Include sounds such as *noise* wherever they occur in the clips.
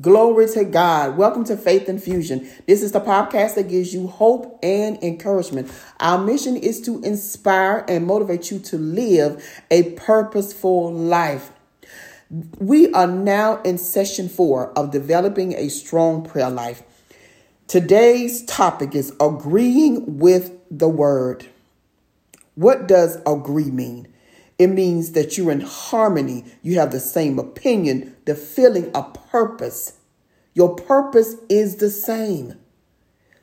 Glory to God. Welcome to Faith Infusion. This is the podcast that gives you hope and encouragement. Our mission is to inspire and motivate you to live a purposeful life. We are now in session four of developing a strong prayer life. Today's topic is agreeing with the word. What does agree mean? It means that you're in harmony. You have the same opinion, the feeling, a purpose. Your purpose is the same.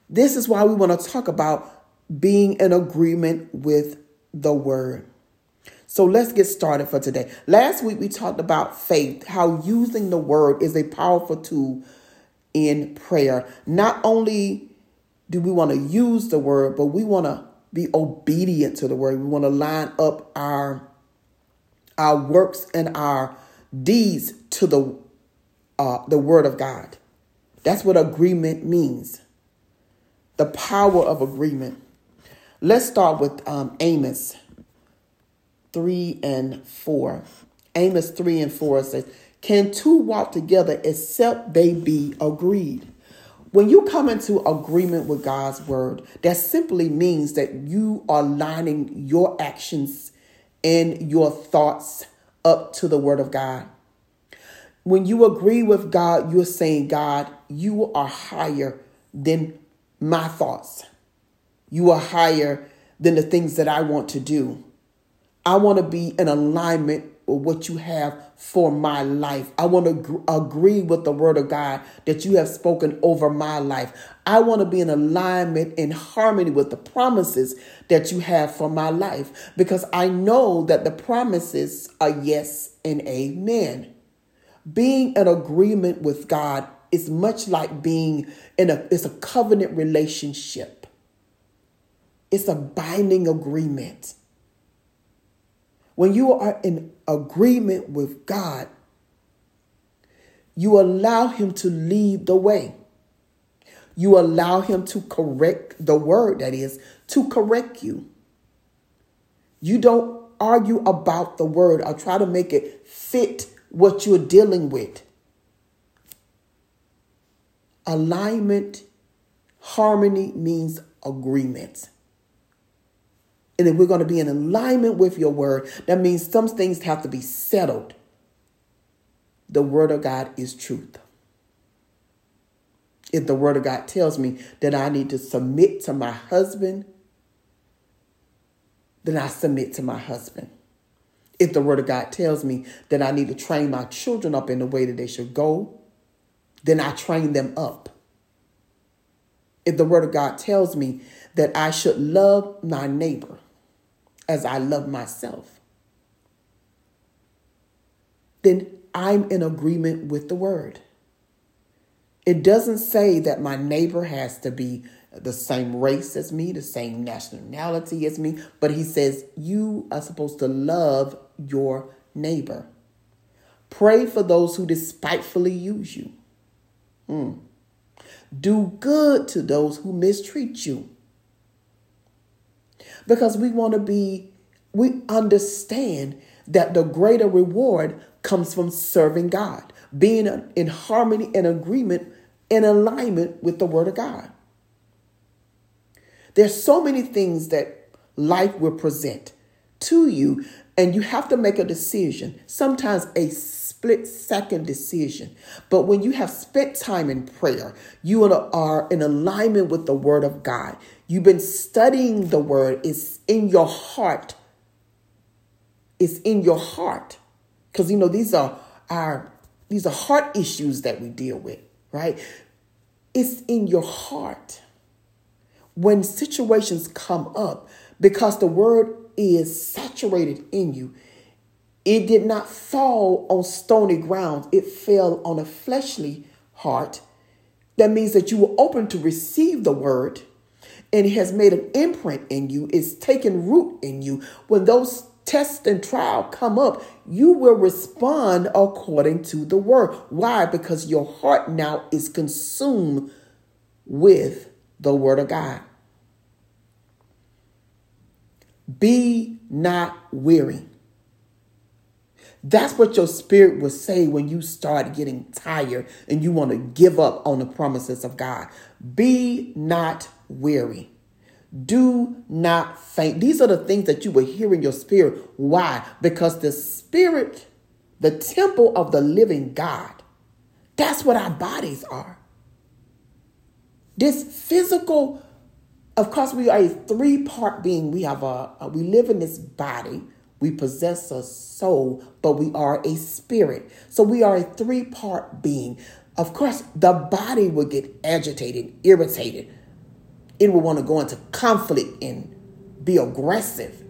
This is why we want to talk about being in agreement with the word. So let's get started for today. Last week we talked about faith, how using the word is a powerful tool in prayer. Not only do we want to use the word, but we want to be obedient to the word. We want to line up our our works and our deeds to the uh, the word of God. That's what agreement means. The power of agreement. Let's start with um, Amos 3 and 4. Amos 3 and 4 says, Can two walk together except they be agreed? When you come into agreement with God's word, that simply means that you are lining your actions and your thoughts up to the Word of God. When you agree with God, you're saying, God, you are higher than my thoughts. You are higher than the things that I want to do. I want to be in alignment what you have for my life. I want to gr- agree with the word of God that you have spoken over my life. I want to be in alignment in harmony with the promises that you have for my life because I know that the promises are yes and amen. Being in agreement with God is much like being in a it's a covenant relationship. It's a binding agreement. When you are in agreement with God, you allow Him to lead the way. You allow Him to correct the word, that is, to correct you. You don't argue about the word or try to make it fit what you're dealing with. Alignment, harmony means agreement. And if we're going to be in alignment with your word, that means some things have to be settled. The word of God is truth. If the word of God tells me that I need to submit to my husband, then I submit to my husband. If the word of God tells me that I need to train my children up in the way that they should go, then I train them up. If the word of God tells me that I should love my neighbor, as I love myself, then I'm in agreement with the word. It doesn't say that my neighbor has to be the same race as me, the same nationality as me, but he says you are supposed to love your neighbor. Pray for those who despitefully use you. Hmm. Do good to those who mistreat you because we want to be, we understand that the greater reward comes from serving God, being in harmony and agreement, in alignment with the Word of God. There's so many things that life will present to you, and you have to make a decision, sometimes a split second decision. But when you have spent time in prayer, you are in alignment with the Word of God. You've been studying the word, it's in your heart. It's in your heart. Because you know, these are our these are heart issues that we deal with, right? It's in your heart. When situations come up, because the word is saturated in you, it did not fall on stony ground, it fell on a fleshly heart. That means that you were open to receive the word and it has made an imprint in you, it's taken root in you. When those tests and trial come up, you will respond according to the word. Why? Because your heart now is consumed with the word of God. Be not weary. That's what your spirit will say when you start getting tired and you want to give up on the promises of God. Be not weary. Do not faint. These are the things that you will hear in your spirit. Why? Because the spirit, the temple of the living God, that's what our bodies are. This physical, of course, we are a three part being. We have a, a, we live in this body. We possess a soul, but we are a spirit. So we are a three part being. Of course, the body will get agitated, irritated. It will want to go into conflict and be aggressive.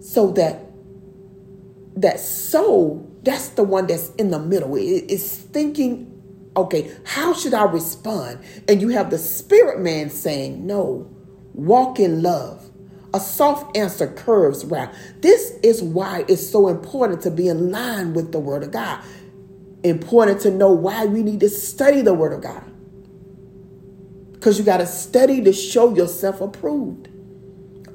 So that that soul, that's the one that's in the middle. It is thinking, okay, how should I respond? And you have the spirit man saying, no, walk in love a soft answer curves wrath. This is why it's so important to be in line with the Word of God. Important to know why we need to study the Word of God. Because you got to study to show yourself approved.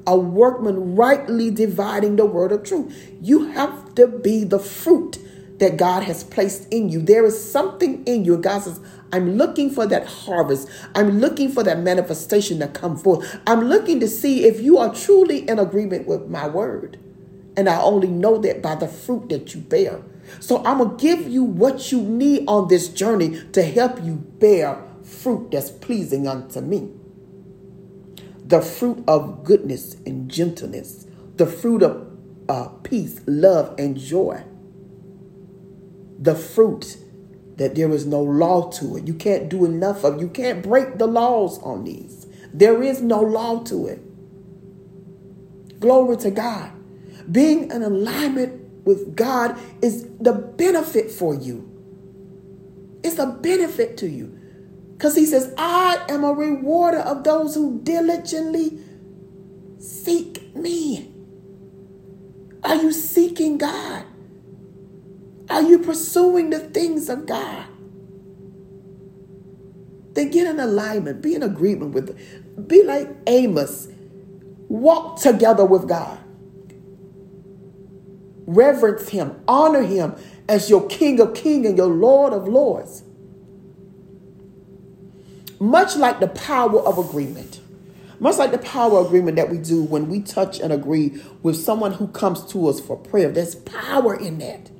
A workman rightly dividing the word of truth. You have to be the fruit that God has placed in you. There is something in you. God says, I'm looking for that harvest. I'm looking for that manifestation to come forth. I'm looking to see if you are truly in agreement with my word. And I only know that by the fruit that you bear. So I'm going to give you what you need on this journey to help you bear fruit that's pleasing unto me. The fruit of goodness and gentleness, the fruit of uh, peace, love, and joy. The fruit that there is no law to it. You can't do enough of. You can't break the laws on these. There is no law to it. Glory to God. Being in alignment with God is the benefit for you. It's a benefit to you. Because he says, I am a rewarder of those who diligently seek me. Are you seeking God? Are you pursuing the things of God? Then get in alignment, be in agreement with, be like Amos. Walk together with God. Reverence Him, honor Him as your King of Kings and your Lord of Lords. Much like the power of agreement. Much like the power of agreement that we do when we touch and agree with someone who comes to us for prayer. There's power in that.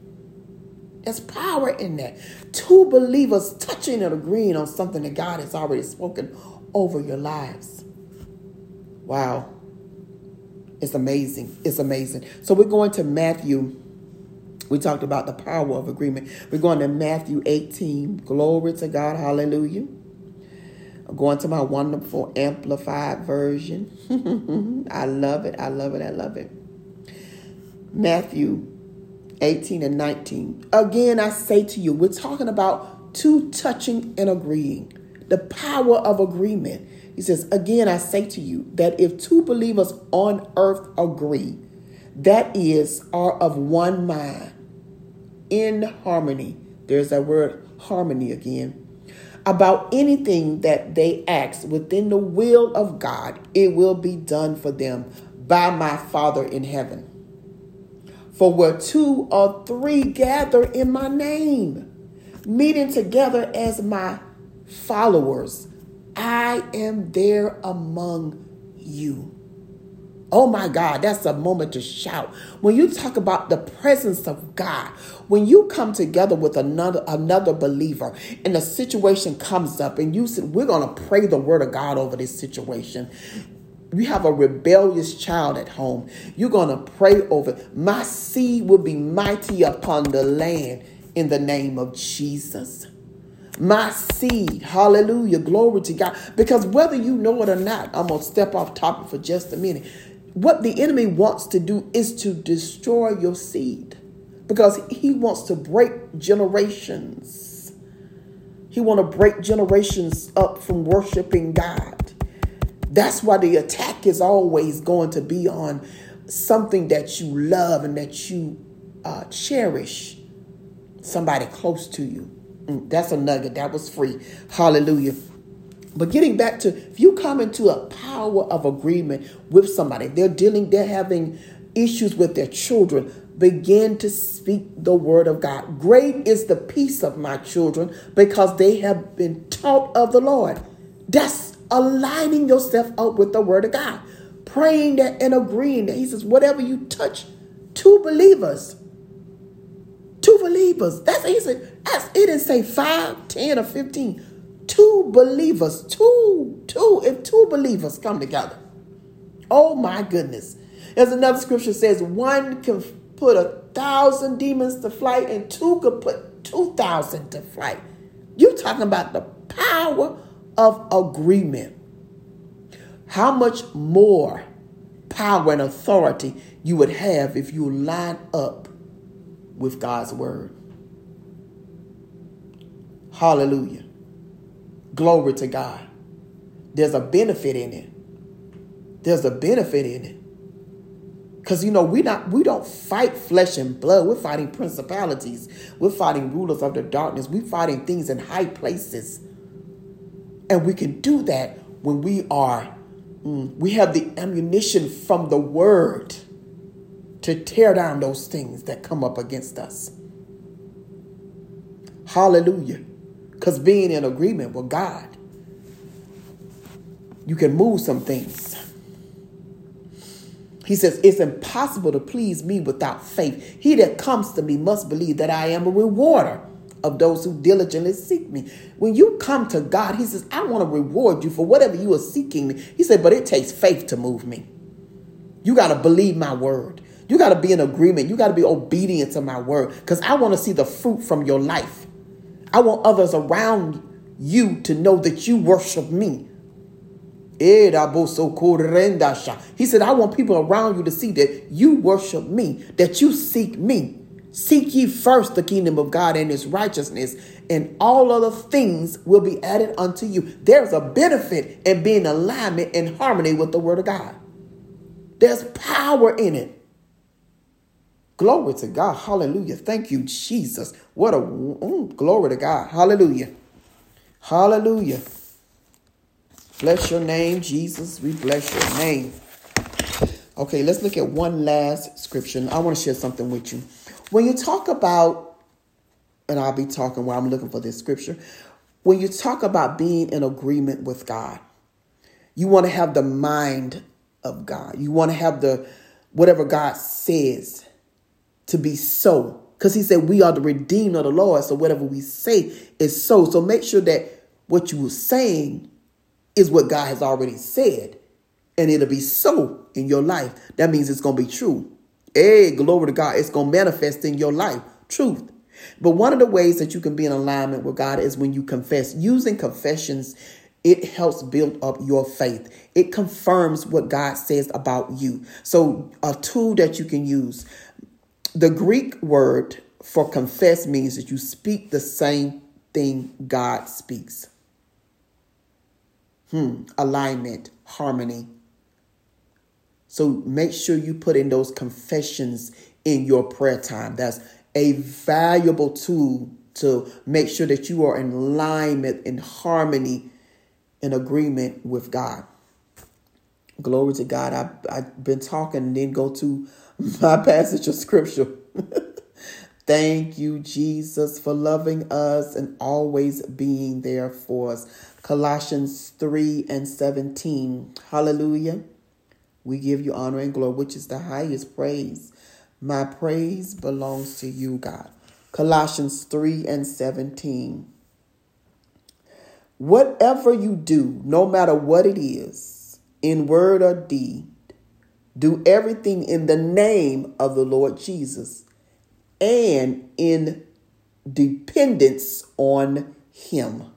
There's power in that. Two believers touching and agreeing on something that God has already spoken over your lives. Wow. It's amazing. It's amazing. So we're going to Matthew. We talked about the power of agreement. We're going to Matthew 18. Glory to God. Hallelujah. I'm going to my wonderful amplified version. *laughs* I love it. I love it. I love it. Matthew 18 and 19. Again, I say to you, we're talking about two touching and agreeing, the power of agreement. He says, Again, I say to you that if two believers on earth agree, that is, are of one mind, in harmony, there's that word harmony again, about anything that they ask within the will of God, it will be done for them by my Father in heaven. For where two or three gather in my name, meeting together as my followers, I am there among you. Oh my God, that's a moment to shout. When you talk about the presence of God, when you come together with another another believer and a situation comes up and you said, We're gonna pray the word of God over this situation you have a rebellious child at home, you're going to pray over. My seed will be mighty upon the land in the name of Jesus. My seed, hallelujah, glory to God. Because whether you know it or not, I'm going to step off topic for just a minute. What the enemy wants to do is to destroy your seed because he wants to break generations. He want to break generations up from worshiping God. That's why the attack is always going to be on something that you love and that you uh, cherish, somebody close to you. Mm, that's a nugget. That was free. Hallelujah. But getting back to if you come into a power of agreement with somebody, they're dealing, they're having issues with their children, begin to speak the word of God. Great is the peace of my children because they have been taught of the Lord. That's aligning yourself up with the word of God, praying that and agreeing that He says, whatever you touch, two believers. Two believers. That's he said. That's, it didn't say five, ten, or fifteen. Two believers. Two, two. If two believers come together. Oh my goodness. There's another scripture says one can put a thousand demons to flight and two could put two thousand to flight. You're talking about the power of agreement. How much more power and authority you would have if you line up with God's word. Hallelujah. Glory to God. There's a benefit in it. There's a benefit in it. Because you know, we not we don't fight flesh and blood. We're fighting principalities. We're fighting rulers of the darkness. We're fighting things in high places. And we can do that when we are, mm, we have the ammunition from the word to tear down those things that come up against us. Hallelujah. Because being in agreement with God, you can move some things. He says, It's impossible to please me without faith. He that comes to me must believe that I am a rewarder of those who diligently seek me. When you come to God, He says, I want to reward you for whatever you are seeking me. He said, But it takes faith to move me. You got to believe my word. You got to be in agreement. You got to be obedient to my word because I want to see the fruit from your life. I want others around you to know that you worship me. Eh, he said, I want people around you to see that you worship me, that you seek me. Seek ye first the kingdom of God and his righteousness, and all other things will be added unto you. There's a benefit in being in alignment and harmony with the word of God. There's power in it. Glory to God. Hallelujah. Thank you, Jesus. What a glory to God. Hallelujah. Hallelujah. Bless your name, Jesus. We bless your name. Okay, let's look at one last scripture. I want to share something with you. When you talk about, and I'll be talking while I'm looking for this scripture, when you talk about being in agreement with God, you want to have the mind of God. You want to have the whatever God says to be so. Because he said we are the redeemed of the Lord. So whatever we say is so. So make sure that what you were saying is what God has already said. And it'll be so in your life. That means it's going to be true. Hey, glory to God. It's going to manifest in your life. Truth. But one of the ways that you can be in alignment with God is when you confess. Using confessions, it helps build up your faith. It confirms what God says about you. So, a tool that you can use the Greek word for confess means that you speak the same thing God speaks. Hmm, alignment, harmony. So make sure you put in those confessions in your prayer time. That's a valuable tool to make sure that you are in alignment, in harmony, in agreement with God. Glory to God. I've, I've been talking and then go to *laughs* my passage of scripture. *laughs* Thank you, Jesus, for loving us and always being there for us. Colossians 3 and 17. Hallelujah. We give you honor and glory, which is the highest praise. My praise belongs to you, God. Colossians 3 and 17. Whatever you do, no matter what it is, in word or deed, do everything in the name of the Lord Jesus and in dependence on Him,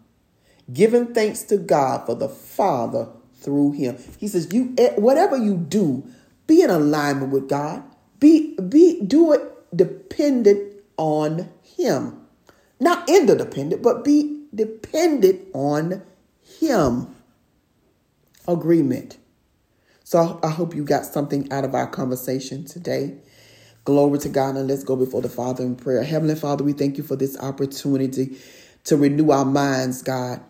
giving thanks to God for the Father through Him. He says, "You eh, whatever you do, be in alignment with God. Be be do it dependent on Him, not interdependent, but be dependent on Him." Agreement. So I hope you got something out of our conversation today. Glory to God, and let's go before the Father in prayer. Heavenly Father, we thank you for this opportunity to renew our minds, God.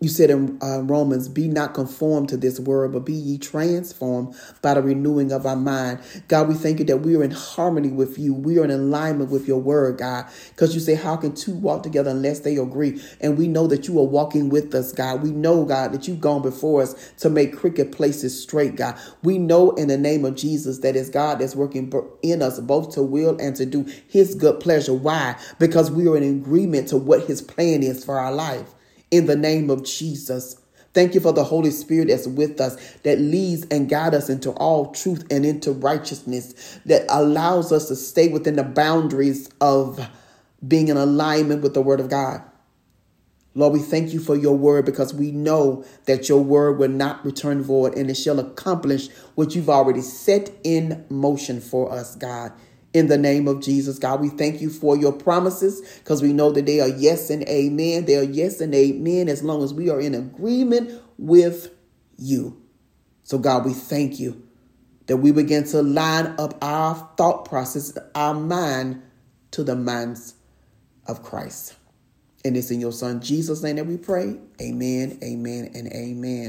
You said in uh, Romans, be not conformed to this world, but be ye transformed by the renewing of our mind. God, we thank you that we are in harmony with you. We are in alignment with your word, God. Because you say, how can two walk together unless they agree? And we know that you are walking with us, God. We know, God, that you've gone before us to make crooked places straight, God. We know in the name of Jesus that it's God that's working in us both to will and to do his good pleasure. Why? Because we are in agreement to what his plan is for our life in the name of Jesus. Thank you for the Holy Spirit that's with us, that leads and guides us into all truth and into righteousness, that allows us to stay within the boundaries of being in alignment with the Word of God. Lord, we thank you for your word because we know that your word will not return void and it shall accomplish what you've already set in motion for us, God in the name of Jesus. God, we thank you for your promises because we know that they are yes and amen. They are yes and amen as long as we are in agreement with you. So, God, we thank you that we begin to line up our thought process, our mind to the minds of Christ. And it's in your son Jesus' name that we pray. Amen, amen, and amen.